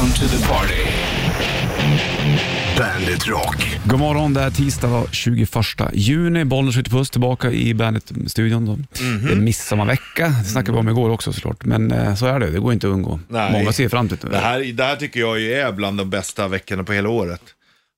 Welcome to the party. Bandit Rock. God morgon, det är tisdag 21 juni. Bollnäs skjuter puss tillbaka i Bandet-studion. då. Mhm. Det är midsommarvecka. Det snackade vi om igår också såklart. Men eh, så är det, det går inte att undgå. Nej. Många ser fram emot Det här, det här tycker jag är bland de bästa veckorna på hela året.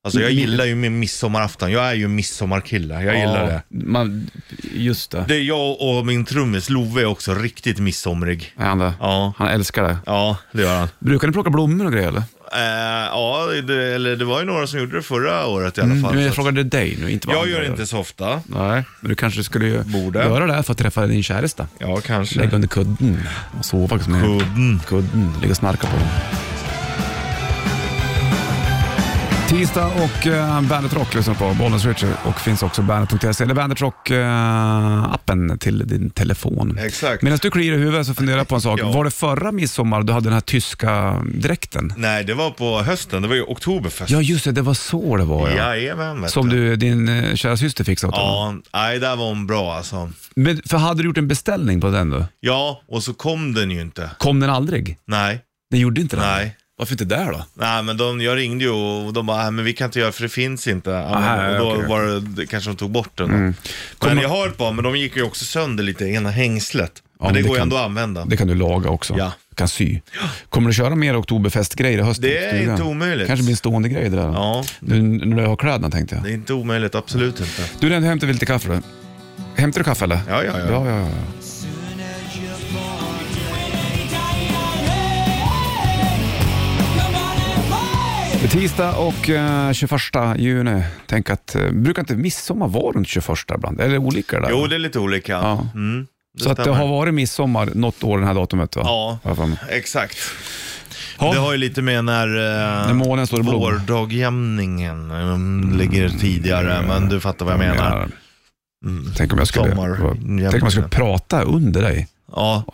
Alltså jag gillar ju min midsommarafton. Jag är ju en midsommarkille. Jag gillar det. Man, just det. Det är jag och min trummis Love är också riktigt midsomrig. Är han det? Ja, Han älskar det. ja det gör han. Brukar ni plocka blommor och grejer eller? Eh, ja, det, eller det var ju några som gjorde det förra året i alla fall. Mm, men jag frågade dig nu, inte vad jag andra gör det inte så ofta. Nej, men du kanske skulle ju Borde. göra det för att träffa din käresta. Ja, kanske. Lägga under kudden och sova. Liksom, Kudden. kudden. Ligga och snarka på den. Tisdag och uh, Bandet Rock lyssnar på Bollnäs Richard och finns också bandet.se eller Bandet Rock-appen till din telefon. Exakt. Medan du kliar i huvudet så funderar jag på en sak. Ja. Var det förra midsommar du hade den här tyska dräkten? Nej, det var på hösten. Det var ju oktoberfest. Ja, just det. Det var så det var ja. Jajamän, Som du. din uh, kära syster fixade åt. Ja, nej, där var hon bra alltså. Men, för hade du gjort en beställning på den då? Ja, och så kom den ju inte. Kom den aldrig? Nej, Den gjorde inte det? nej. Varför inte där då? Nej, men de, jag ringde ju och de bara, "Nej, men vi kan inte göra för det finns inte. Ja, Aha, men, och då okej. var det, det, kanske de tog bort den. Mm. Men jag har ett par, men de gick ju också sönder lite, ena hängslet. Ja, men det men det går ju kan- ändå att använda. Det kan du laga också. Ja. Du kan sy. Kommer du köra mer Oktoberfest-grejer i höst? Det är stugan? inte omöjligt. kanske blir en stående grej det där. Ja, Du, när du har kläderna tänkte jag. det är inte omöjligt, absolut inte. Du hämtar vi lite kaffe då. Hämtar du kaffe eller? Ja, ja, ja. ja, ja, Det är tisdag och eh, 21 juni. Tänk att, uh, brukar inte midsommar vara runt 21 ibland? Eller olika där? Jo, det är lite olika. Ja. Mm, det Så att det stämmer. har varit midsommar något år den här datumet va? Ja, Har jag för mig. exakt. Ja. Det har ju lite med när, eh, När månen står i blom. vårdagjämningen um, ligger tidigare, men du fattar vad jag menar. Mm. Tänk om jag skulle, Sommar- tänk om jag skulle prata under dig. Ja,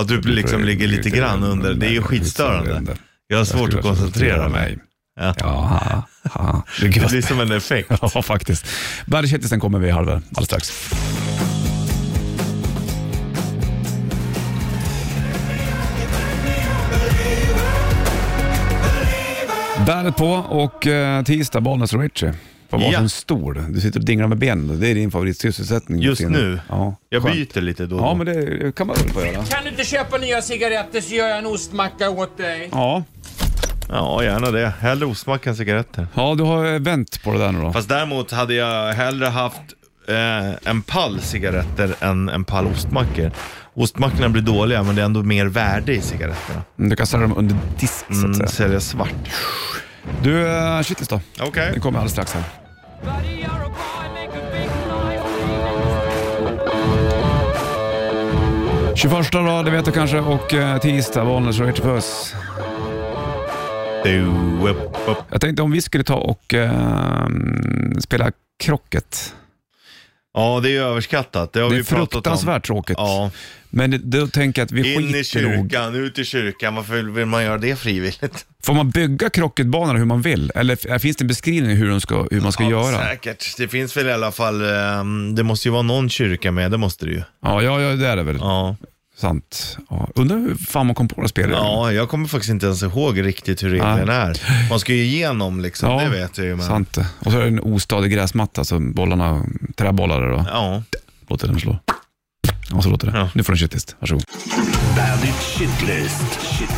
att du liksom ligger lite grann under. Det är ju skitstörande. Jag har svårt att koncentrera mig. Ja. Ja, ha, det, Det blir som en effekt. Ja, faktiskt. Bandet kommer vi halv alldeles strax. Bandet på och eh, tisdag, Bollnäs och Richie. På varsin Ja. stol. Du sitter och dinglar med benen. Det är din favoritsysselsättning. Just nu? Ja, Jag skönt. byter lite då och Ja, då. men det kan man väl få göra. Kan du inte köpa nya cigaretter så gör jag en ostmacka åt dig. Ja. Ja, gärna det. Hellre ostmacka än cigaretter. ja, du har eh, vänt på det där nu då. Fast däremot hade jag hellre haft eh, en pall cigaretter än en pall ostmackor. Ostmackorna blir dåliga, men det är ändå mer värde i cigaretterna. Mm, Du kan ställa dem under disk så att Mm, säga. sälja svart. Du, uh, shitlist då. Okej. Den kommer alldeles strax här. Okay. 21 då, det vet du kanske, och uh, tisdag, Bollnäs och Richard Puss. Jag tänkte om vi skulle ta och eh, spela krocket. Ja, det är överskattat. Det har Det vi är pratat om. fruktansvärt tråkigt. Ja, Men då tänker jag att vi in i skiter nog. kyrkan, ut i kyrkan. Varför vill man göra det frivilligt? Får man bygga krocketbanor hur man vill? Eller finns det en beskrivning hur, de ska, hur man ska ja, göra? Säkert. Det finns väl i alla fall, ehm, det måste ju vara någon kyrka med, det måste det ju. Ja, ja, ja det är det väl. Ja. Sant. Ja. Undrar hur fan man kom på det här spelet. ja, jag kommer faktiskt inte ens ihåg riktigt hur reglerna är. Man ska ju igenom liksom, Ja, det vet jag ju. Men... Sant. Och så är det en ostadig gräsmatta, så bollarna, träbollar då. Ja, Låter den slå. Ja, så låter det. Ja. Nu får du en shitlist. Varsågod. Bandit Shitlist. Shitlist.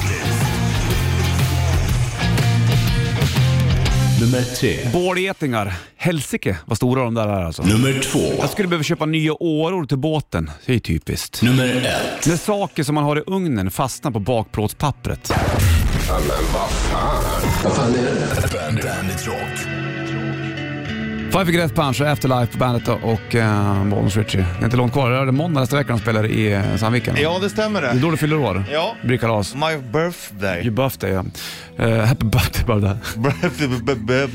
Nummer tre. Bålgetingar. Helsike vad stora de där är alltså. Nummer två. Jag skulle behöva köpa nya åror till båten. Det är typiskt. Nummer ett. När saker som man har i ugnen fastnar på bakplåtspappret. Bandit, Bandit Rock. Five Finger Death Punch och Afterlife på bandet och uh, Bollnäs Ritchie. Det är inte långt kvar. Det är måndag nästa vecka de spelar i uh, Sandviken. ja det stämmer Det är det. då du fyller år. Ja. Blir kalas. My birthday. Your birthday ja. Uh, happy birthday brother.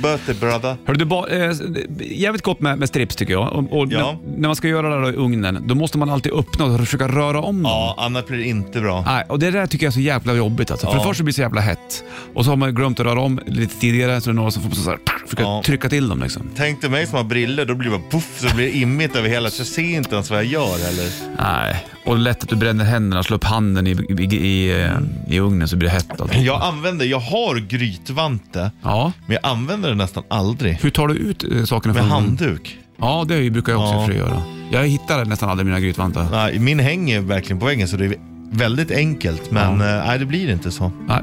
Birthday, brother. Hörru, du, ba, eh, jävligt gott med, med strips tycker jag. Och, och Ja. när, när man ska göra det i ugnen, då måste man alltid öppna och försöka röra om dem. Ja, annars blir det inte bra. Nej, och det där tycker jag är så jävla jobbigt. Alltså. För Ja. det första blir det så jävla hett och så har man glömt att röra om lite tidigare så det är några som får så här, försöka Ja. trycka till dem. Liksom. Tänk dig mig som har briller, då blir det bara puff, så det blir immigt över hela, så jag ser inte ens vad jag gör heller. Nej, och lätt att du bränner händerna, slår upp handen i, i, i, i ugnen så blir det hett. Alltså. Jag använder, jag har grytvante, Ja. men jag använder det nästan aldrig. Hur tar du ut eh, sakerna Med från... handduk. Ja, det brukar jag också Ja. göra. Jag hittar nästan aldrig mina grytvantar. Nej, min hänger verkligen på väggen så det är väldigt enkelt, men eh, nej det blir inte så. Nej.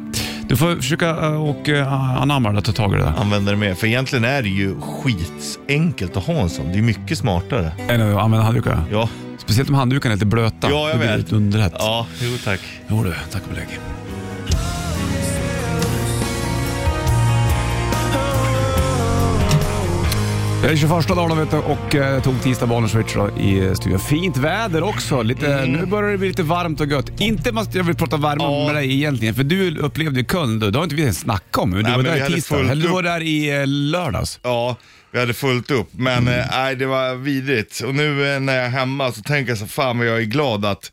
Du får försöka eh, och eh, anamma det ta tag i det där. Använder det mer, för egentligen är det ju skitenkelt att ha en sån. Det är mycket smartare. Än att använda handdukar. Ja, Speciellt om handdukarna är lite blöta. Ja, jag Då blir det vet. lite underlätt. ja jo tack. Jo du, tack och belägg. Det är 21 dagen vet du, och eh, tog tisdag Bollnäs Switch då, i studion. Fint väder också. Lite, Nu börjar det bli lite varmt och gött. Inte måste jag vill prata värme Ja. med dig egentligen, för du upplevde Köln. Du. Det har inte vi ens snackat om. Du Nej, var där i tisdag. du var där i eh, lördags. Ja, vi hade fullt upp, men Mm. nej, det var vidrigt. Och nu eh, när jag är hemma så tänker jag så fan vad jag är glad att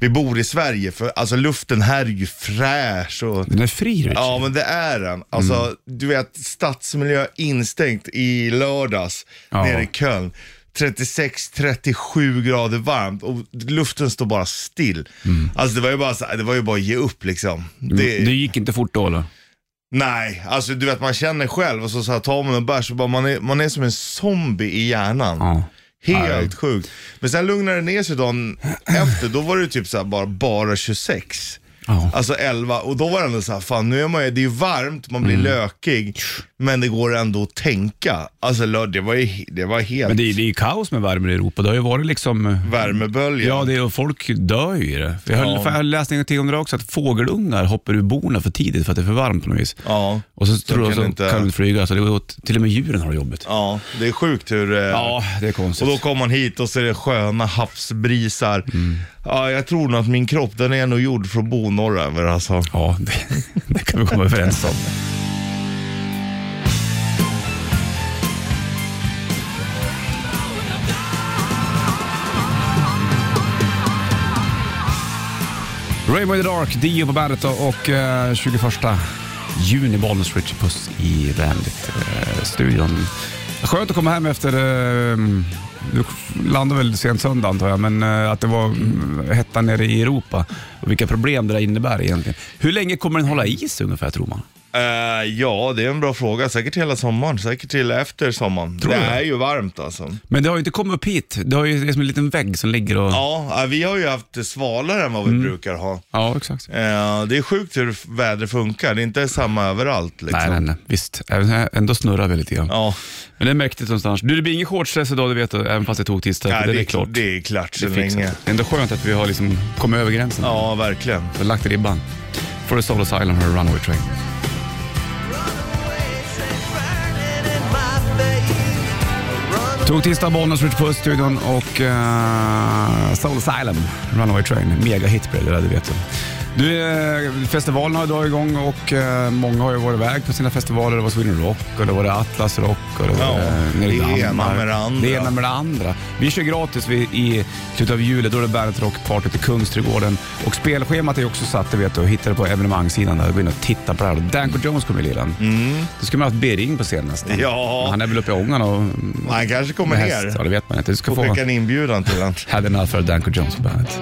vi bor i Sverige, för alltså luften här är ju fräsch och Den är fri Richie. Ja men det är den. Alltså Mm. du vet stadsmiljö instängt i lördags Ja. nere i Köln. 36-37 grader varmt och luften står bara still. Alltså det var ju bara, så, det var ju bara att ge upp liksom. Det, Mm. Det gick inte fort då eller? Nej, alltså du vet man känner själv och så, så här, tar man en bärs och bara man är, man är som en zombie i hjärnan. Ja. Helt sjukt. Men sen lugnade det ner sig dagen efter, då var det typ så bara, bara 26. Ja. Alltså 11 och då var det ändå så här, fan nu är man ju, det är varmt, man blir Mm. lökig, men det går ändå att tänka. Alltså det var ju det var helt Men det är, det är ju kaos med värme i Europa. Det har ju varit liksom... värmebölja. Ja, det är, och folk dör ju i det. Jag, höll, Ja. jag läste till om det också, att fågelungar hoppar ur borna för tidigt för att det är för varmt på något vis. ja. Och så tror jag kan så inte- kan de inte flyga, så det går åt, till och med djuren har det jobbigt. ja, det är sjukt hur... eh, Ja, det är konstigt. Och då kommer man hit och så är det sköna havsbrisar. Mm. Ja, jag tror nog att min kropp, den är nog gjord för att bo norröver alltså. Ja, det, det kan vi komma överens om. Rainbow in the Dark, Dio på bandet och eh, 21 juni, Bollnäs Richard Puss i Bandit-studion. Eh, Skönt att komma hem efter, eh, du landade väl sent söndag antar jag, men eh, att det var mm, hetta nere i Europa och vilka problem det där innebär egentligen. Hur länge kommer den hålla i sig ungefär tror man? Eh, ja, det är en bra fråga. Säkert hela sommaren, säkert till efter sommaren. Tror det du? är ju varmt alltså. Men det har ju inte kommit upp hit. Det, har ju, det är som en liten vägg som ligger och... Ja, eh, vi har ju haft det svalare än vad vi Mm. brukar ha. Ja, exakt. Eh, det är sjukt hur vädret funkar. Det är inte samma överallt liksom. Nej, nej, nej. Visst. Även- Ändå snurrar vi lite grann. Ja, Men det är mäktigt någonstans. Du, det blir ingen shortstress idag, det vet du, även fast det tog tisdag. nej, det, det, är klart. Det är klart Det så fixat. länge. Det är ändå skönt att vi har liksom kommit över gränsen. Ja, verkligen. Och lagt ribban. For the Soul Asylum Runaway Train. Tog tisdag Bollnäs Rich Puss studion och uh, Soul Asylum, Runaway Train. Mega hit blev det där, det vet du. Du, eh, festivalen har ju dragit igång och eh, många har ju varit iväg på sina festivaler. Det var Sweden Rock och det var det Atlas Rock och det var Ja, eh, nere i det ena med det andra. Det ena med det andra. Vi kör gratis vi, i slutet av juli. Då är det Bandet Rock Party till Kungsträdgården. Och spelschemat är också satt, det vet du. Hittar det på evenemangssidan där. Gå in och titta på det här. Danko Jones kommer i liran. Mm. Då skulle man ha haft Bering på scen nästan. Ja. Men Han är väl uppe i ångan och... Han kanske kommer med häst. ner. Ja, det vet man inte. Du ska Får få... skicka en inbjudan till honom. Had enough för Danko Jones på bandet.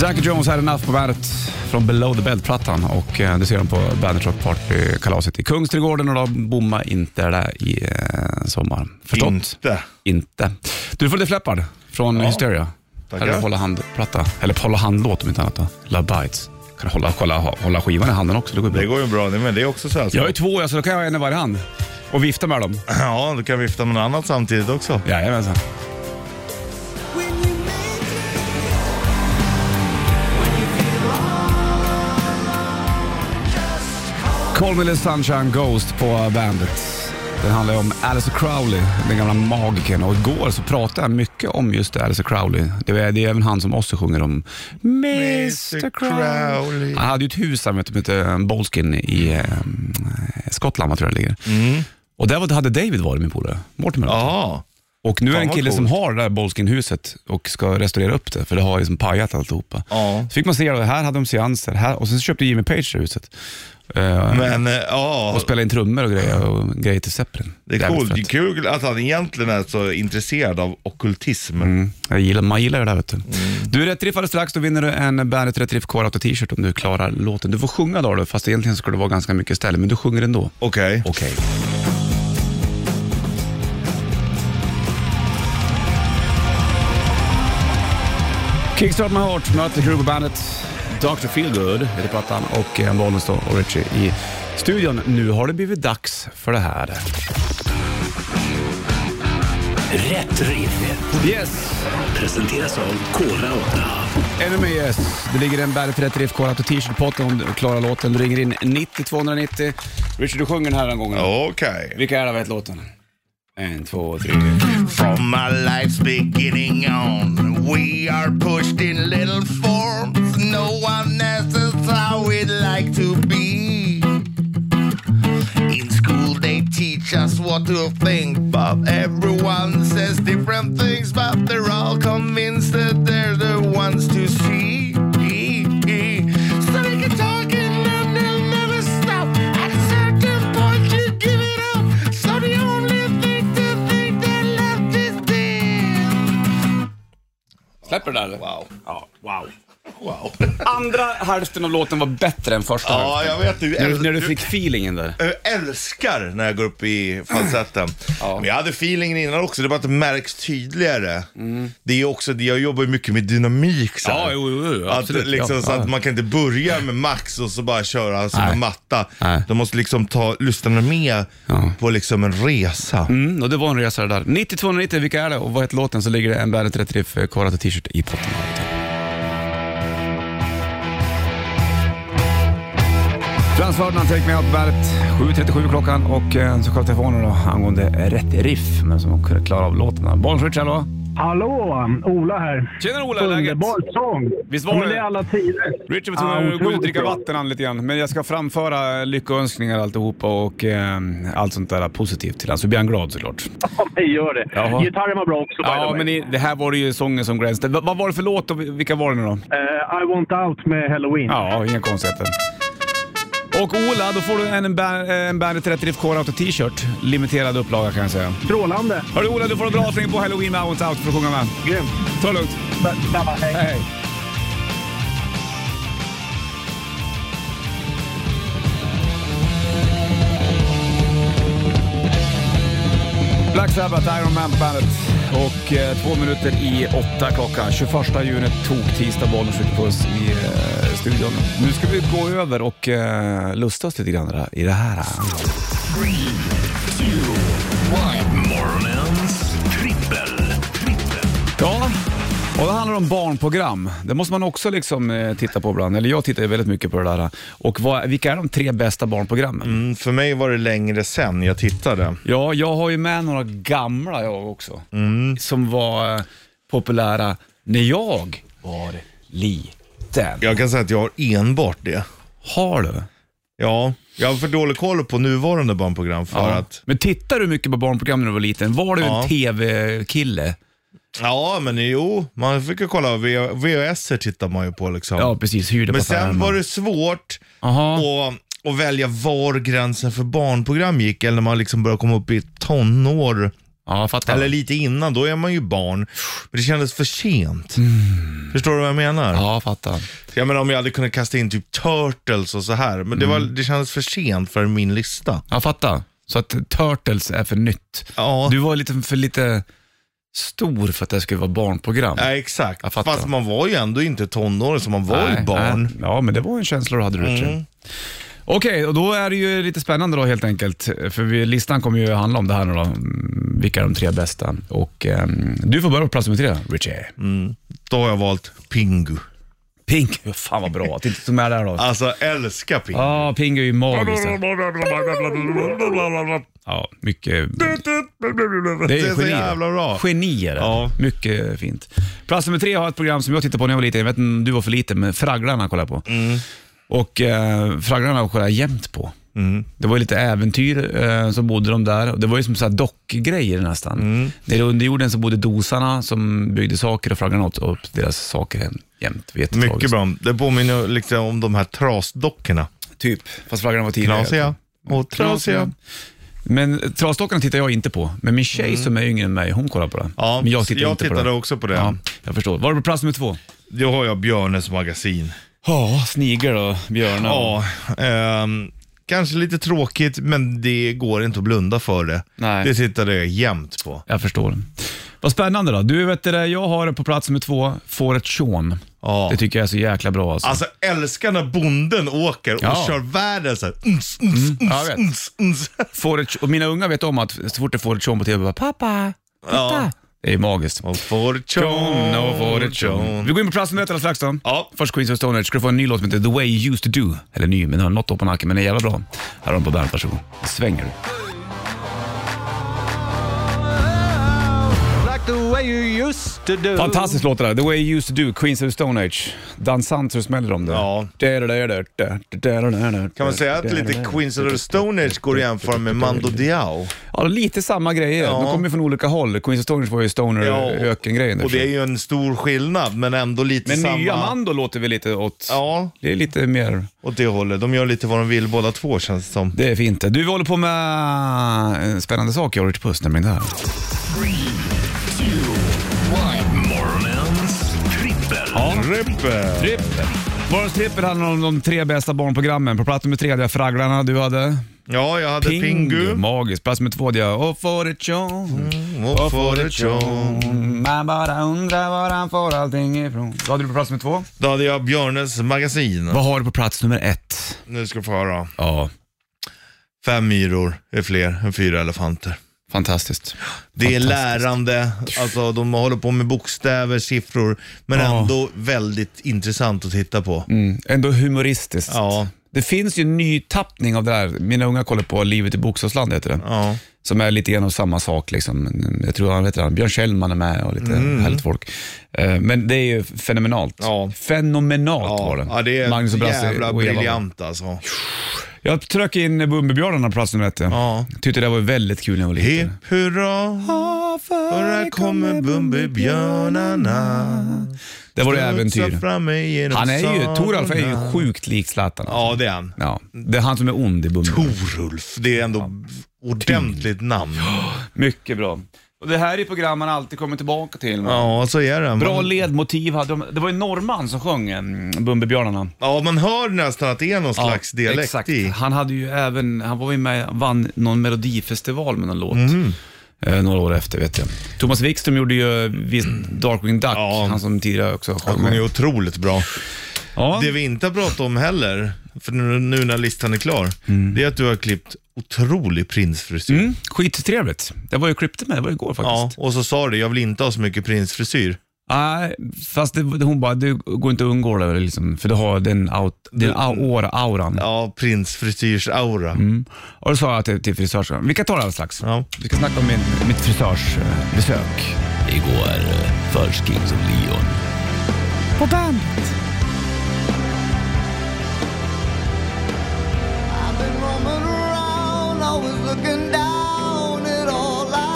Danko Jones had enough på bandet från Below the Belt-plattan och eh, det ser de på Bandet Rock Party-kalaset i Kungsträdgården och då bomma inte där i eh, sommar. Förstått? Inte. Inte. Du får lite fläppard från Hysteria. Tackar. Eller Hålla hand-platta. Eller Hålla hand-låt om inte annat. Då. Love Bites. Kan hålla, hålla, hålla skivan i handen också? Det går bra. Det går ju bra det med. Det är också sällskap. Jag har ju två, så då kan jag ha en i varje hand. Och vifta med dem. Ja, du kan vifta med något annat samtidigt också. Jajamensan. Call Me The Sunshine Ghost på bandet. Den handlar om Alice Crowley, den gamla magikern. Och igår så pratade jag mycket om just Alice Crowley. Det är, det är även han som också sjunger om Mr Crowley. Han hade ju ett hus som heter Bolskin i eh, Skottland, tror jag det ligger. Och där hade David varit min polare, Mortimer. Jaha. Och nu är det en kille som har det där Bolskin-huset och ska restaurera upp det, för det har liksom pajat alltihopa. Ja. Så fick man se, här hade de seanser, här, och sen så köpte Jimmy Page det huset. Eh, Men eh, ja, och spelade in trummor och grejer, och grejer till Zeppelin. det är Jävligt coolt. Är fett. kul att han egentligen är så intresserad av okkultism. Mm, jag gillar, man gillar det där vet du. Du, rätt riff alldeles strax, då vinner du en Bandet Rätt Riff Core t-shirt om du klarar låten. Du får sjunga då, fast egentligen ska det vara ganska mycket ställe, men du sjunger ändå. Okej. Okej. Kickstart My Heart, Crüe på bandet. Dr. Feelgood heter plattan och eh, Bollnäs då och Richie i studion. Nu har det blivit dags för det här. Rätt riff. Yes! Presenteras av Kora 8. Ännu mer yes. Det ligger en Bandet Rätt Riff Core Auto t-shirt på om du klarar låten. Du ringer in 90 290. Richie, du sjunger den här den gången. Okej. Vilka är det vet låten? En, två, tre. From my life's beginning on, we are pushed in little forms. No one asks how we'd like to be. In school, they teach us what to think, but everyone says different things. But they're all convinced that they're the ones to see. So they can talk and they'll never stop. At a certain point, you give it up. So the only thing to think that left is dead. Släpper det där? Wow. Ja, wow. Wow. Andra hälften av låten var bättre än första Ja, hälften. jag vet. Du, När, du- när du fick feelingen där. Jag älskar när jag går upp i falsetten. Ja. Men jag hade feelingen innan också, det bara att det märks tydligare. Det är ju också, jag jobbar ju mycket med dynamik så här. Ja, jo, jo, jo, att, absolut. liksom, Ja, så ja. att man kan inte börja med max och så bara köra som Nej. en matta. Nej. De måste liksom ta lyssnarna med Ja. på liksom en resa. Mm, och det var en resa det där. 9290, vilka är det och vad heter låten? Så ligger det en Bandet Rätt Riff Core t-shirt i potten. Ferdinand, Take Me Out bandet. 7.37 klockan och eh, så kollar telefonen då angående rätt riff, men som kunde klara av låten. Bollnäs hallå? Hallå! Ola här. Tjena Ola, läget? Underbar sång. Visst var det? det är alla tider. Richard var tvungen att gå ut och dricka vatten han lite grann, men jag ska framföra lyckönskningar alltihopa och eh, allt sånt där positivt till honom, så blir han glad såklart. Ja, men gör det. Jaha. Gitarren var bra också Ja, men i, det här var det ju sången som. Va- Vad var det för låt och vilka var det nu då? Eh, I want out med Halloween. Ja, inga konstigheter. Och Ola, då får du en, Ban- en Bandet 30 Riff Core Auto t-shirt. Limiterad upplaga kan jag säga. Strålande. Hörru Ola, du får en bra avslutning på Halloween med want out för att sjunga med. Grymt. Ta det lugnt. Samma, hej. Hej, hej. Black Sabbath, Iron Man bandet. Och eh, två minuter i åtta klockan. 21 juni, tok tisdag, skjuter puss eh, studion. Nu ska vi gå över och eh, lusta oss lite grann i det här. Morgonens trippel. trippel. Ja, och det handlar om barnprogram. Det måste man också liksom eh, titta på ibland. Eller jag tittar ju väldigt mycket på det där. Och vad, vilka är de tre bästa barnprogrammen? Mm, för mig var det längre sen jag tittade. Ja, jag har ju med några gamla jag också. Mm. Som var eh, populära när jag var liten. Jag kan säga att jag har enbart det. Har du? Ja, jag har för dålig koll på nuvarande barnprogram för att Men tittar du mycket på barnprogram när du var liten? Var du Ja. en TV-kille? Ja, men jo, man fick ju kolla. V- VHS tittar man ju på liksom. Ja, precis. Hyrde men på sen affären. var det svårt Aha. att, att välja var gränsen för barnprogram gick, eller när man liksom började komma upp i tonår, Ja, fattar. eller lite innan, då är man ju barn. Men det kändes för sent. Förstår du vad jag menar? Mm. Ja, fattar. Jag menar om jag hade kunnat kasta in typ Turtles och så här, men det, var, Mm. det kändes för sent för min lista. Jag fattar. Så att Turtles är för nytt. Ja, Du var lite för lite stor för att det skulle vara barnprogram. ja exakt. Fast man var ju ändå inte tonåring, så man var ju barn. nej. Ja, men det var en känsla du hade Richard. Mm. Okej, och då är det ju lite spännande då helt enkelt. För vi, listan kommer ju handla om det här nu då. Mm, Vilka är de tre bästa? Och ehm, du får börja på plats nummer tre, Richie. Mm. Då har jag valt Pingu. Pink, fan vad bra att det inte stod med där då. Alltså älskar Pingu. Ja, Ping är ju magiskt. Ja, mycket. Det Det är är så geni. jävla bra. Genier. Ja. Mycket fint. Plats nummer tre har ett program som jag tittade på när jag var liten. Jag vet inte om du var för liten, men Fragglarna kollade jag på. Mm. Och eh, fraggarna var jag jämt på. Det var lite äventyr, eh, så bodde de där. Det var ju som så här dockgrejer nästan. Nere under jorden så bodde dosarna som byggde saker och fraggarna åt upp deras saker jämt. Det. Mycket bra. Det påminner liksom om de här trasdockorna. Typ, fast fraggarna var tidigare. Knasiga och trasiga. Men trasdockorna tittar jag inte på. Men min tjej som är yngre än mig, hon kollar på den. Ja, men jag tittar jag inte på tittade den. också på det. Ja, jag förstår. Var det på plats nummer två? Då har jag Björnes magasin. Ja, snigel och björnar. Ja, ehm, kanske lite tråkigt, men det går inte att blunda för det. Nej. Det tittade jag jämt på. Jag förstår. Vad spännande då. Du, vet det, jag har på plats nummer två, Fåret Sean. Ja. Det tycker jag är så jäkla bra alltså. Alltså älskar när bonden åker och Ja. kör världen så här. Uns, uns, jag vet. uns, uns. Fåret, och mina unga vet om att så fort det är Fåret Sean på TV, bara pappa, pappa. Det är magiskt. Och John och Sean. Vi går in på plats nummer ett alldeles strax då. Ja. Först Queens of Stone Age. Ska du få en ny låt som heter The Way You Used To Do. Eller ny, men den har något år på nacken, men den är jävla bra. Här har de på bandet, varsågod. Svänger du. Fantastisk låt det där. The Way You Used To Do, Queens of Stone Age. Dansant så det smäller om det. Ja. Kan man säga att lite Queens of the Stone Age går att jämföra med Mando Diao? Ja, lite samma grejer. Ja. De kommer ju från olika håll. Queens of Stone Age var ju stoner Ja. ökengrejen. Och det är ju en stor skillnad, men ändå lite Men samma... nya Mando låter väl lite åt... Ja, Det är lite mer... åt det hållet. De gör lite vad de vill båda två känns det som. Det är fint. Du, vi håller på med en spännande sak Orange Puss, nämligen det här. Trippel. Rippe. Trippel. Morgons trippel handlar om de tre bästa barnprogrammen. På plats nummer tre hade jag Fragglarna, du hade Ja, jag hade Pingu. Magiskt. Plats nummer två hade jag Och får det tjon, Och får det tjon. Man bara undrar var han får allting ifrån. Vad hade du på plats nummer två? Då hade jag Björnes magasin. Vad har du på plats nummer ett? Nu ska du få höra. Ja, Fem myror är fler än fyra elefanter. Fantastiskt. Det är Fantastiskt. lärande, alltså de håller på med bokstäver, siffror, men Ja. ändå väldigt intressant att titta på. Mm, ändå humoristiskt. Ja. Det finns ju en ny tappning av det där. Mina unga kollar på Livet i Bokstavsland, heter det. Ja. Som är lite grann samma sak. Liksom. Jag tror han heter han, Björn Kjellman är med och lite härligt folk. Eh, Men det är ju fenomenalt. Mm. Ja. Fenomenalt var det. ja, det är Magnus jävla briljant alltså. Jag tryck in Bumbibjörnarna på plats nummer ett. Ja. Ja. Tyckte det var väldigt kul när jag var liten. Hipp hurra, för här kommer Bumbibjörnarna. Det var det äventyr. Han är ju, Toralf är ju sjukt lik Zlatan. alltså. Ja, det är han. Ja, det är han som är ond i Bumbibjörnarna. Torulf, det är ändå ordentligt namn. Mycket bra. Och det här är program man alltid kommer tillbaka till. Ja, så är det. Bra Man, ledmotiv hade de. Det var ju norrman som sjöng mm, Bumbibjörnarna. ja, man hör nästan att det är någon slags dialekt exakt. i. Han hade ju även, han var ju med, vann någon melodifestival med någon låt. Mhm. Eh, några år efter vet jag. Thomas Wikström gjorde ju visst Darkwing Duck, Ja. han som tidigare också Han sjöng sjunger ju med. otroligt bra. Ja. Det vi inte har pratat om heller, för nu, nu när listan är klar, det är att du har klippt otrolig prinsfrisyr. Mm, skittrevligt. Det var ju klippte med, det var igår Ja, faktiskt. och så sa du, jag vill inte ha så mycket prinsfrisyr. Nej, fast det, hon bara, det går inte att undgå det liksom, för du har den, out, den aura, auran. Ja, prinsfrisyrs-aura. Mm. Och då sa jag till, till frisörskan, vi kan ta det alldeles strax. Ja. Vi ska snacka om min, mitt frisörsbesök. Igår, eh, först Kings of Leon. På bandet.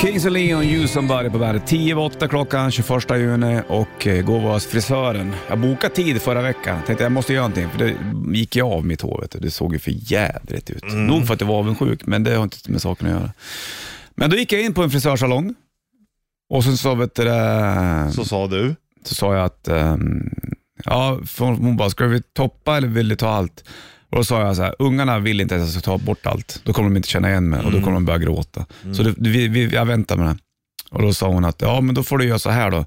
Kings of Leon, You Somebody på bandet. 10 över 8 klockan 21 juni och eh, igår var jag hos frisören. Jag bokade tid förra veckan. Tänkte jag måste göra någonting för det gick ju av mitt hår. Vet du. Det såg ju för jädrigt ut. Nog för att jag var avundsjuk, men det har inte med saken att göra. Men då gick jag in på en frisörsalong och så sa, vet du, det, Så sa du. så sa jag att, ehm, ja, för hon bara, ska vi toppa eller vill du ta allt? Och då sa jag så här, ungarna vill inte att jag ska ta bort allt. Då kommer de inte känna igen mig och då kommer de börja gråta. Så det, vi, vi, jag väntar med det. Och då sa hon att, ja men då får du göra så här då.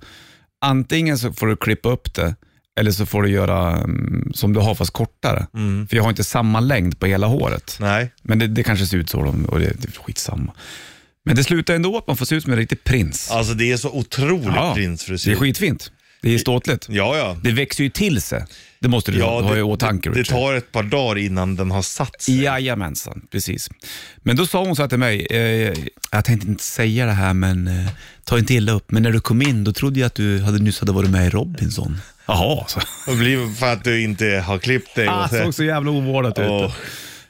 Antingen så får du klippa upp det eller så får du göra mm, som du har fast kortare. För jag har inte samma längd på hela håret. Nej. Men det, det kanske ser ut så då, och det, det är skitsamma. Men det slutar ändå att man får se ut som en riktig prins. Alltså det är så otrolig Ja, Det prinsfrisyr. är skitfint. Det är ståtligt. Ja, ja. Det växer ju till sig. Det måste du ja ha i åtanke. det, det tar ett par dagar innan den har satt sig. Jajamensan, precis. Men då sa hon så här till mig, eh, jag tänkte inte säga det här men eh, ta inte illa upp, men när du kom in då trodde jag att du hade nyss hade varit med i Robinson. Jaha, så. Det blir för att du inte har klippt dig. Ah, så- såg så jävla ovårdat ut. Åh.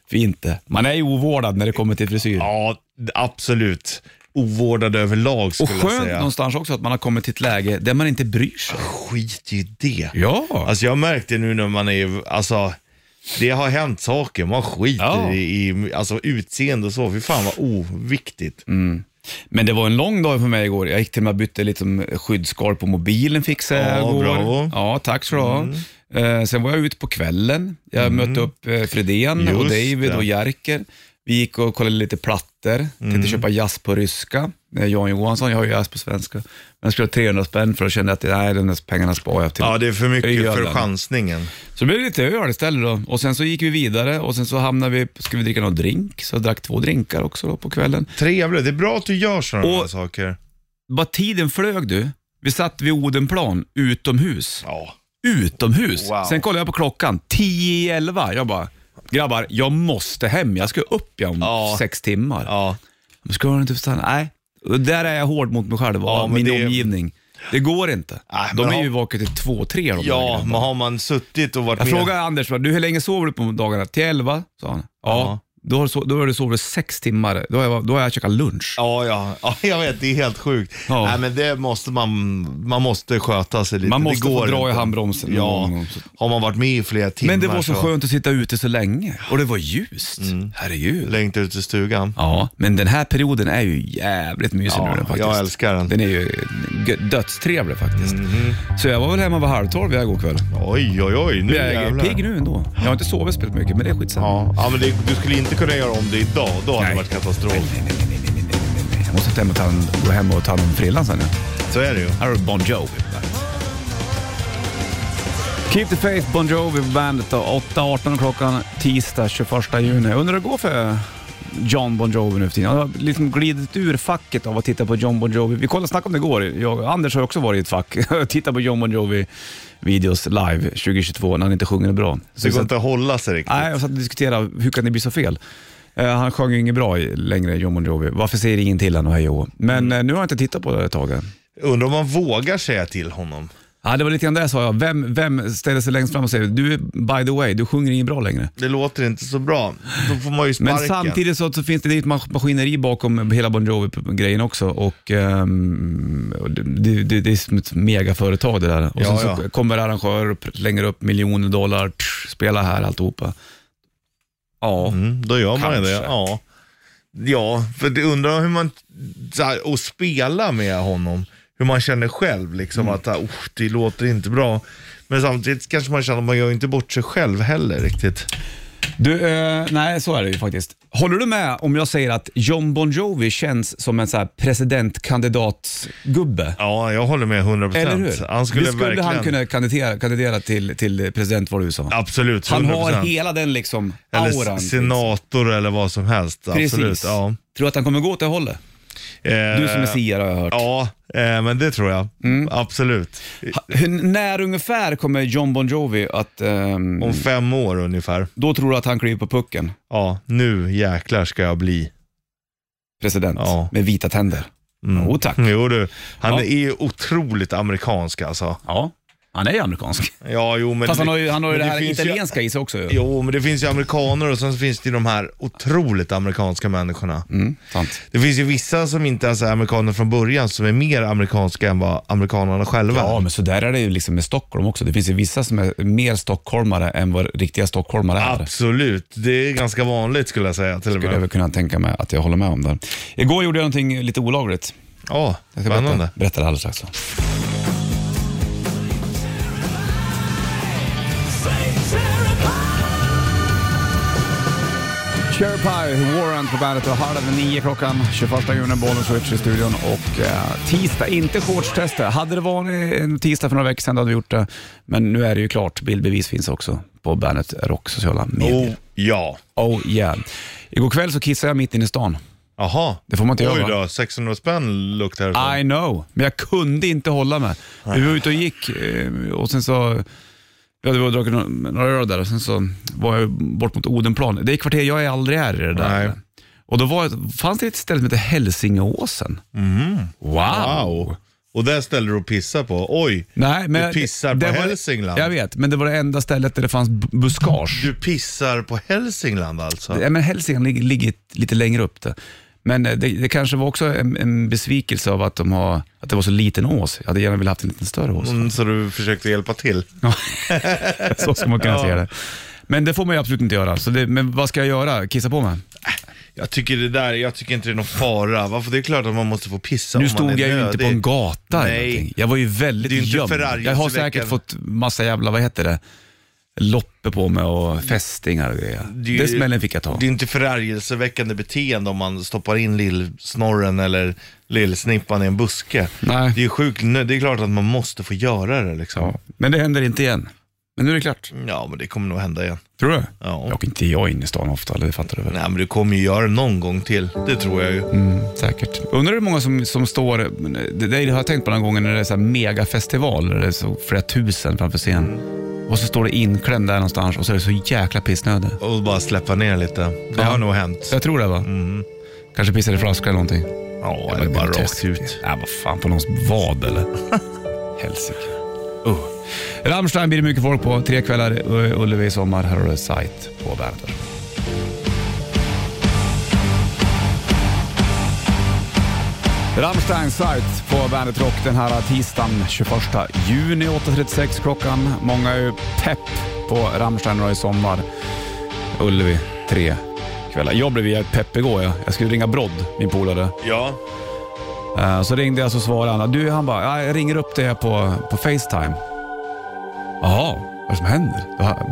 Fint det. Man är ju ovårdad när det kommer till frisyr. Ja, absolut. Ovårdad överlag Och skulle jag skönt säga. någonstans också att man har kommit till ett läge där man inte bryr sig. Skit i det. Ja. Alltså jag märkte nu när man är, alltså det har hänt saker, man skiter Ja. i, i alltså, utseende och så. Fy fan vad oviktigt. Mm. Men det var en lång dag för mig igår. Jag gick till och med och bytte lite som skyddsskal på mobilen fixade jag Ja, igår. bravo. Mm. Ja, tack så du ha. Eh, sen var jag ute på kvällen. Jag mötte upp eh, Fredén och Just David det. och Jerker. Vi gick och kollade lite plattor. Mm. Tänkte köpa jazz på ryska. Eh, Jan Johansson, jag har ju jazz på svenska. Men jag skulle ha 300 spänn för att känna att nej, de där pengarna sparar jag till. Ja, det är för mycket för chansningen. Så det blev lite öl istället då. Och sen så gick vi vidare och sen så hamnade vi, ska vi dricka någon drink? Så jag drack två drinkar också då på kvällen. Trevligt, det är bra att du gör sådana här saker. Bara tiden flög du. Vi satt vid Odenplan utomhus. Ja. Utomhus. Wow. Sen kollade jag på klockan, 10 i 11. Jag bara, grabbar, jag måste hem. Jag ska upp ja, om Ja. sex timmar. ja. Men Ska du inte stanna? Nej. Och där är jag hård mot mig själv och Ja, men min det- omgivning. Det går inte. Nej, de är har- ju vakna till två, tre de där Ja, grabbarna. men har man suttit och varit Jag med... frågade Anders, du, hur länge sover du på dagarna? Till 11, sa han. Ja. Ja. Då, har du då har du sovit sex timmar. Då har jag, då har jag käkat lunch. Ja, ja, ja, jag vet. Det är helt sjukt. Ja. Nej, men det måste man, man måste sköta sig lite. Man det måste går få dra i inte. handbromsen någon Ja, har man varit med i flera timmar Men det var så skönt att sitta ute så länge och det var ljust. Herregud. Längta ut i stugan. Ja, men den här perioden är ju jävligt mysig Ja, nu den faktiskt. jag älskar den. Den är ju dödstrevlig faktiskt. Så jag var väl hemma vid halv tolv igår kväll. Oj, oj, oj. Nu Jag är jävlar. pigg nu ändå. Jag har inte sovit speciellt mycket, men det är skitsamma. Ja, ja men det, du skulle inte kunna göra om det idag. Då hade det Nej. varit katastrof. Nej, nej, nej, nej, nej, nej, nej. Jag måste hem och ta gå hem och ta hand om frillan sen. ja. Så är det ju. Här har du Bon Jovi. Keep the faith, Bon Jovi på bandet. då. 8.18 klockan tisdag 21 juni. Undrar hur det går för John Bon Jovi nu för tiden. Han har liksom glidit ur facket av att titta på John Bon Jovi. Vi kollade och snackade om det igår. Jag, Anders har också varit i ett fack. Titta på John Bon Jovi videos live 2022 när han inte sjunger bra. Så Det går inte att hålla sig riktigt. Nej, jag satt och diskuterade hur kan det bli så fel? Eh, han sjöng ju inget bra längre, John Bon Jovi. Varför säger ingen till honom och hej och? Men eh, nu har jag inte tittat på det ett tag. Undrar om man vågar säga till honom. Ja, det var lite grann det sa. Jag. Vem, vem ställer sig längst fram och säger du, by the way, du sjunger inget bra längre. Det låter inte så bra. Då får man ju Men sparken. samtidigt så, så finns det ett mas- maskineri bakom hela Bon Jovi-grejen också och och det, det, det, är som ett megaföretag det där. Och Ja, sen så ja. kommer arrangörer och slänger upp miljoner dollar, tsch, spela här alltihopa. Ja, Mm, då gör man ju det. Kanske. Ja. ja, för det undrar hur man, så här, och spela med honom, hur man känner själv. Liksom, Mm. att oh, det låter inte bra. Men samtidigt kanske man känner att man gör inte bort sig själv heller riktigt. Du, eh, nej så är det ju faktiskt. Håller du med om jag säger att John Bon Jovi känns som en så här presidentkandidatsgubbe? Ja, jag håller med 100%. Eller hur? Han skulle, skulle verkligen... han kunna kandidera, kandidera till, till presidentval i USA. Absolut, 100%. Han har hela den liksom Eller auran. s- senator eller vad som helst. Precis. Absolut. Ja. Tror du att han kommer gå åt det hållet? Du som är siare har jag hört. Ja, eh, men det tror jag. Mm. Absolut. När ungefär kommer John Bon Jovi att... ehm, Om fem år ungefär. då tror du att han kliver på pucken, Ja, nu jäklar ska jag bli. president, Ja. med vita tänder? Mm. Jo tack. Jo du, han Ja. är otroligt amerikansk alltså. Ja, han är ju amerikansk. Ja, jo men... Fast han har ju, han har ju men det här finns ju- italienska i sig också. ju. Jo, men det finns ju amerikaner och sen finns det ju de här otroligt amerikanska människorna. Mm, sant. Det finns ju vissa som inte ens är amerikaner från början som är mer amerikanska än vad amerikanerna själva Ja, är. men så där är det ju liksom med Stockholm också. Det finns ju vissa som är mer stockholmare än vad riktiga stockholmare är. Absolut, det är ganska vanligt skulle jag säga till och Skulle jag med. väl kunna tänka mig att jag håller med om det. Igår gjorde jag någonting lite olagligt. Ja, Jag ska berätta, spännande. berätta det alldeles strax. då. Cherry Pie, Warrant på bandet och halv nio klockan 21 juni, Bollnäs Switch i studion och eh, tisdag, inte shortstestet. Hade det varit en tisdag för några veckor sedan då hade vi gjort det, men nu är det ju klart. Bildbevis finns också på bandet Rock sociala medier. Oh, ja. Oh yeah. Igår kväll så kissade jag mitt inne i stan. Jaha. Det får man inte Oj göra, va? då, 600 spänn luktar det. I know, men jag kunde inte hålla mig. Vi var ute och gick eh, och sen så, ja, det var druckit några- öl där och sen så var jag bort mot Odenplan. Det är kvarter jag aldrig är i det där. Nej. Och då var, fanns det ett ställe som heter Hälsingeåsen. Wow! Wow. Och där ställer du och pissar på. Oj, Nej, men Du pissar på var- Hälsingland. Jag vet, men det var det enda stället där det fanns buskage. du pissar på Hälsingland alltså? Ja, men Hälsingland ligger, ligger lite längre upp. Det. Men eh, det, det kanske var också en, en besvikelse av att, de har, att det var så liten ås. Jag hade gärna velat haft en lite större ås. Mm, så du försökte hjälpa till? så ska man kunna Ja. se det. Men det får man ju absolut inte göra. Så det, men vad ska jag göra? Kissa på mig? Jag tycker det där, jag tycker inte det är någon fara. Varför? Det är klart att man måste få pissa Nu om man stod är jag ju inte på en gata eller Nej. någonting. Jag var ju väldigt gömd. Jag har säkert fått massa jävla, vad heter det, loppe på mig och fästingar och grejer. Det Det smällen fick jag ta. Det är inte förargelseväckande beteende om man stoppar in lillsnorren eller lillsnippan i en buske. Nej. Det är sjukt Det är klart att man måste få göra det liksom. Ja. Men det händer inte igen. Men nu är det klart. Ja, men det kommer nog hända igen. Tror du? Ja. Jag åker inte jag in i stan ofta, eller det fattar du väl? Nej, men du kommer ju göra det någon gång till. Det tror jag ju. Mm, säkert. Undrar hur många som, som står, det, det har jag tänkt på någon gång när det är så här megafestival, där det är så flera tusen framför scen. Och så står det inklämd där någonstans och så är det så jäkla pissnödig. Och bara släppa ner lite. Det har nog hänt. Jag tror det va? Kanske pissar i flaska eller någonting. Ja, eller bara rakt ut. Ja, vad fan, på någons vad eller? Helsike. Uh. Rammstein blir det mycket folk på. Tre kvällar uh, Ullevi i sommar. Här har du Sight på bandet. Rammstein Sight på Bandet Rock den här tisdagen 21 juni 8.36 klockan. Många är ju pepp på Rammstein i sommar. Ullevi, tre kvällar. Jag blev ju pepp igår. Jag, jag skulle ringa Brodd, min polare. Ja. Eh, Så ringde jag så svarade han. Du, han bara, ja, jag ringer upp dig på, på Facetime. Jaha, vad är det som händer?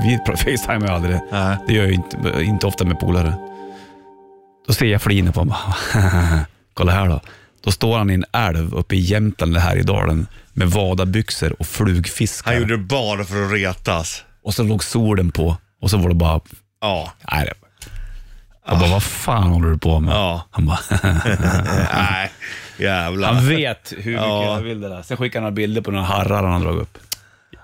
Vi Facetime jag aldrig. Nej. Det gör jag inte, inte ofta med polare. Då ser jag fliner på honom. Kolla här då. Då står han i en älv uppe i Jämtland, här i dalen med vadabyxor och flugfiskar. Han gjorde det bara för att retas. Och så låg solen på och så var det bara... Ja. Nej, det... Jag bara, vad fan håller du på med? Ja. Han bara... Nej, jävlar. Han vet hur mycket Ja. jag vill det där. Sen skickar han bilder på några herrar han har dragit upp.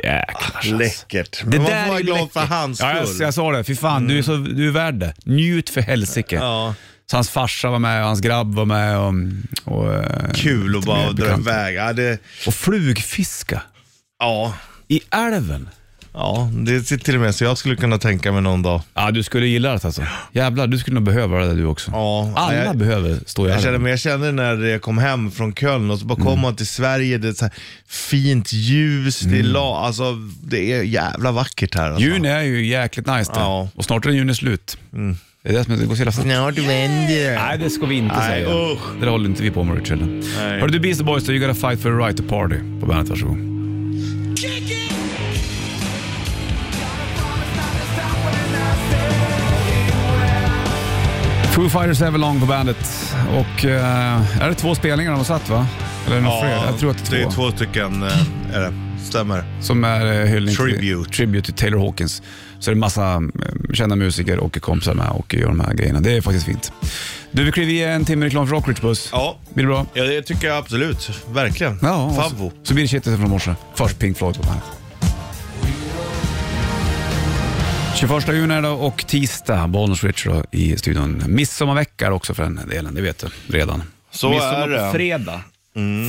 Jäklar alltså. Läckert. Det Men man där får vara är glad läckert. för hans skull. Ja, jag, jag sa det. Fy fan, du, är så, du är värd det. Njut för helsike. Ja. Så hans farsa var med och hans grabb var med. Och, och, eh, Kul att bara dra iväg. Ja, det, och flugfiska ja. i älven. Ja, det är till och med så jag skulle kunna tänka mig någon dag. Ja, du skulle gilla det alltså. Jävlar, du skulle nog behöva det du också. Ja, Alla jag- behöver stå i Jag älven. men jag känner när jag kom hem från Köln och så bara kom man till Sverige, det är så fint ljus, det är, la, alltså, det är jävla vackert här. Alltså. Juni är ju jäkligt nice det. Ja. Och snart är juni slut. Det är det som det går så jävla fort. Snart vänder Nej, det ska vi inte Nej, säga. usch. Det håller inte vi på med Richard. Hörru du Beastie Boys, då, you gotta fight for the right to party på bandet. Varsågod. Foo Fighters Everlong på bandet. Och eh, är det två spelningar de har satt va? Eller är det några fler? Jag tror att det är två. det är två stycken, eh, är det. Stämmer. Som är eh, hyllning Tribute. Till, tribute till Taylor Hawkins. Så det är massa eh, kända musiker och kompisar med och gör de här grejerna. Det är faktiskt fint. Du, vi kliver i en timme reklam för Rockridge Buss. Ja. Blir det bra? Ja, det tycker jag absolut. Verkligen. Ja, Favvo. så, så blir det shitlist från morse. Först Pink Floyd på bandet. 21 juni är det och tisdag, Bollnäs Rich då, i studion. Midsommarvecka också för den delen, det vet du redan. Så Midsommar är det. fredag.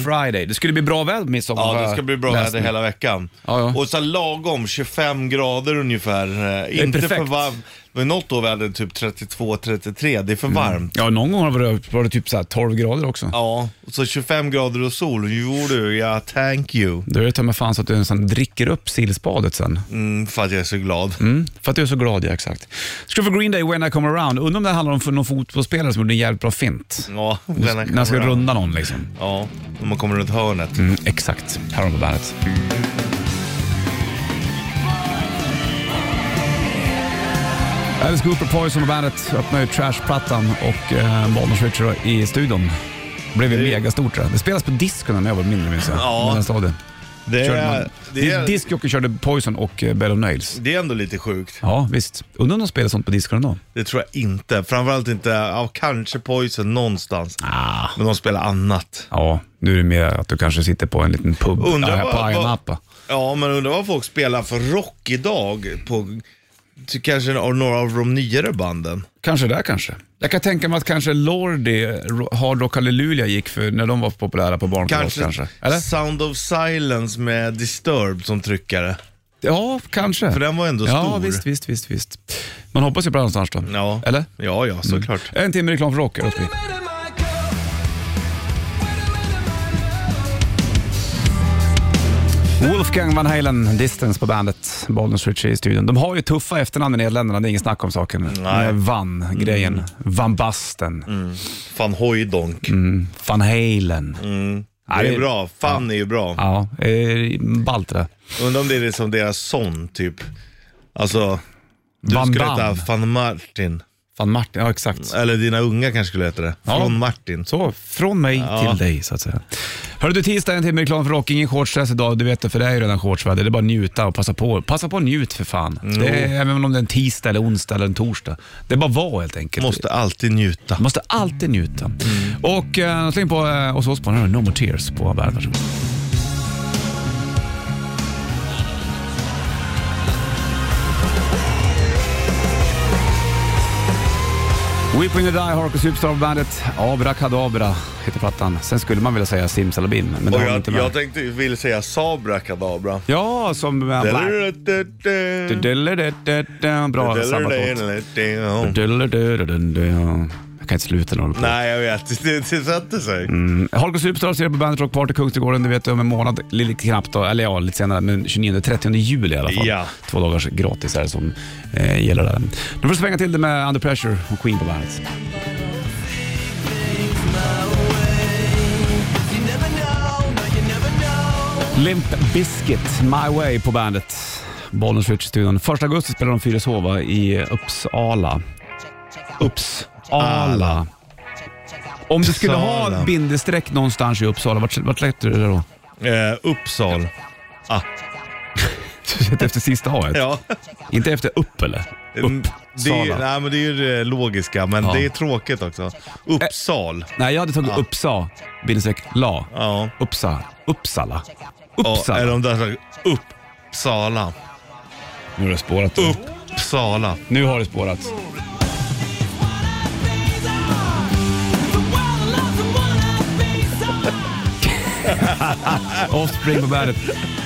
Friday. Det skulle bli bra väder på midsommar. Ja, det ska bli bra väder hela veckan. Ja, ja. Och så lagom, 25 grader ungefär. Eh, Inte perfekt. för varmt. Men något år vi hade typ 32-33, det är för varmt. Ja, någon gång var det, var det typ så här 12 grader också. Ja, och så 25 grader och sol. Jo du, ja thank you. Då är det ta mig fan så att du nästan dricker upp sillspadet sen. Mm, för att jag är så glad. Mm, för att du är så glad, ja exakt. Ska få Green Day, When I Come Around. Undrar om det handlar om för någon fotbollsspelare som gjorde en jävligt bra fint. Ja, När den han ska kommer an. runda någon liksom. Ja, när man kommer runt hörnet. Mm, exakt. Här har de på bandet. Alice Cooper, Poison och bandet öppnar ju Trash-plattan och eh, Richard i studion. Det blev ju Det- megastort det. Det spelas på disco när jag var mindre minns jag. Ja. Det körde man. det är- Discjockey körde Poison och eh, Bed of Nails. Det är ändå lite sjukt. Ja, visst. Undrar om de spelar sånt på disco ändå? Det tror jag inte. Framförallt inte, ja, kanske Poison någonstans. Ah. Men de spelar annat. Ja, nu är det mer att du kanske sitter på en liten pub Undrar här vad- på Ayia Napa. Ja, men undrar vad folk spelar för rock idag på ty- kanske av några av de nyare banden. Kanske där kanske. Jag kan tänka mig att kanske Lordi, Hard Rock Hallelujah gick för när de var populära på barnkalas Kanske, kanske. Eller? Sound of Silence med Disturbed som tryckare. Ja, kanske. För den var ändå Ja, stor. visst, visst, visst, visst. Man hoppas ju på det någonstans då. Ja. Eller? Ja, ja, såklart. En timme reklam för rock, Rosby. Wolfgang Van Halen, Distance på bandet. Bollnäs Ritchie i studion. De har ju tuffa efternamn i Nederländerna, det är inget snack om saken. Nej. Med Van-grejen. Van Basten. Van Hooijdonk. Mm. Van Halen. Ja, Det är bra. Fan är ju bra. Ja, eh, ballt det. Undrar om det är som deras son, typ. Alltså, du Van skulle heta Van Martin. Van Martin, ja exakt. Eller dina unga kanske skulle heta det. Ja. Från Martin. Så, från mig till dig så att säga. Hörru du, tisdag en timme reklam för rock. Ingen shortstress idag, du vet det, för det är ju redan shortsväder. Det är bara att njuta och passa på. Passa på att njut för fan. Det är, även om det är en tisdag, eller onsdag eller en torsdag. Det är bara att vara helt enkelt. Måste alltid njuta. Måste alltid njuta. Och uh, släng på uh, oss Osbourne, här har du No More Tears på bandet. Varsågod. Weep When You Die, Harko Superstar bandet. Abrakadabra heter plattan. Sen skulle man vilja säga Simsalabim, men det Och har jag, inte med. jag tänkte, vill säga Sabra Kadabra. Ja, som... Black. Bra sammanfatt. Jag kan inte sluta när jag håller på. Nej, jag vet. Det, det sätter sig. Mm. Harko Superstar ser på Bandet Rock Party Kungsträdgården, du vet om en månad, lite knappt då, eller ja, lite senare, men 29-30 juli i alla fall. Ja. Två dagars gratis är det som eh, gäller där. Nu får du svänga till det med Under Pressure och Queen på bandet. Limp Bizkit, My Way på bandet. Bollnäs Rich-studion. 1 augusti spelar de Fyrishova i Uppsala. Uppsala. Om du skulle ha Uppsala. bindestreck någonstans i Uppsala, vart, vart lägger du det då? Eh, Uppsal. Ah, efter sista A ja. Inte efter upp eller? Mm, Det är, Uppsala. nej, men det är ju det logiska, men Ja. det är tråkigt också. Uppsal. Nej, jag hade tagit Uppsa, bindestreck la. Ja. Uppsa, Uppsala. ja. Uppsala. Eller om det är Uppsala. Nu har det spårat. Uppsala. Nu har det spårat. Offspring på bandet.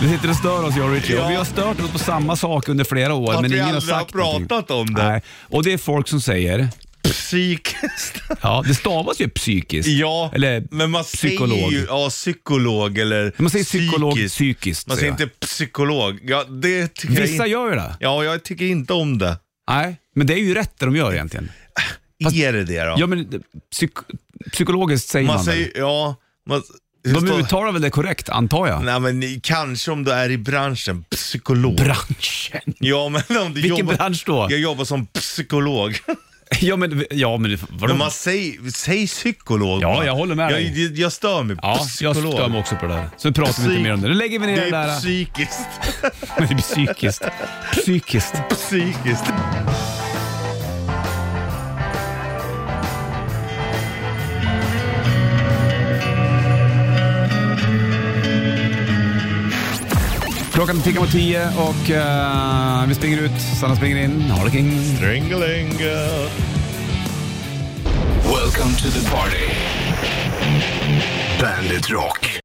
Vi sitter och stör oss jag och Richie. Och vi har stört oss på samma sak under flera år. Att men vi ingen har aldrig har sagt någonting. pratat om det. Nej. Och det är folk som säger, Psykiskt. ja det stavas ju psykiskt. Ja, Eller men man psykolog. säger ju ja, psykolog eller Man säger psykolog psykiskt. psykiskt. Man säger säger inte psykolog. Ja, det tycker jag Vissa inte. gör ju det. Ja, jag tycker inte om det. Nej, men det är ju rätt det de gör egentligen. Är det det då? Ja, men psyk psykologiskt säger man, man säger, väl. ja. Man, De står- uttalar väl det korrekt, antar jag? Nej men kanske om du är i branschen, psykolog. Branschen. ja men om du Vilken jobbar, bransch då? Jag jobbar som psykolog. Ja, men, ja, men vadå? men man säger, säg psykolog Ja, jag håller med jag, dig. Jag, jag stör mig på Ja, jag psykolog. stör mig också på det där. Så pratar vi inte Psyk- mer om det. Nu lägger vi ner Det det är där. psykiskt. det blir psykiskt. Psykiskt. psykiskt. Klockan tickar mot tio och eh, vi springer ut. Sanna springer in. Ha det king. Ringelinga. Welcome to the party. Bandit Rock.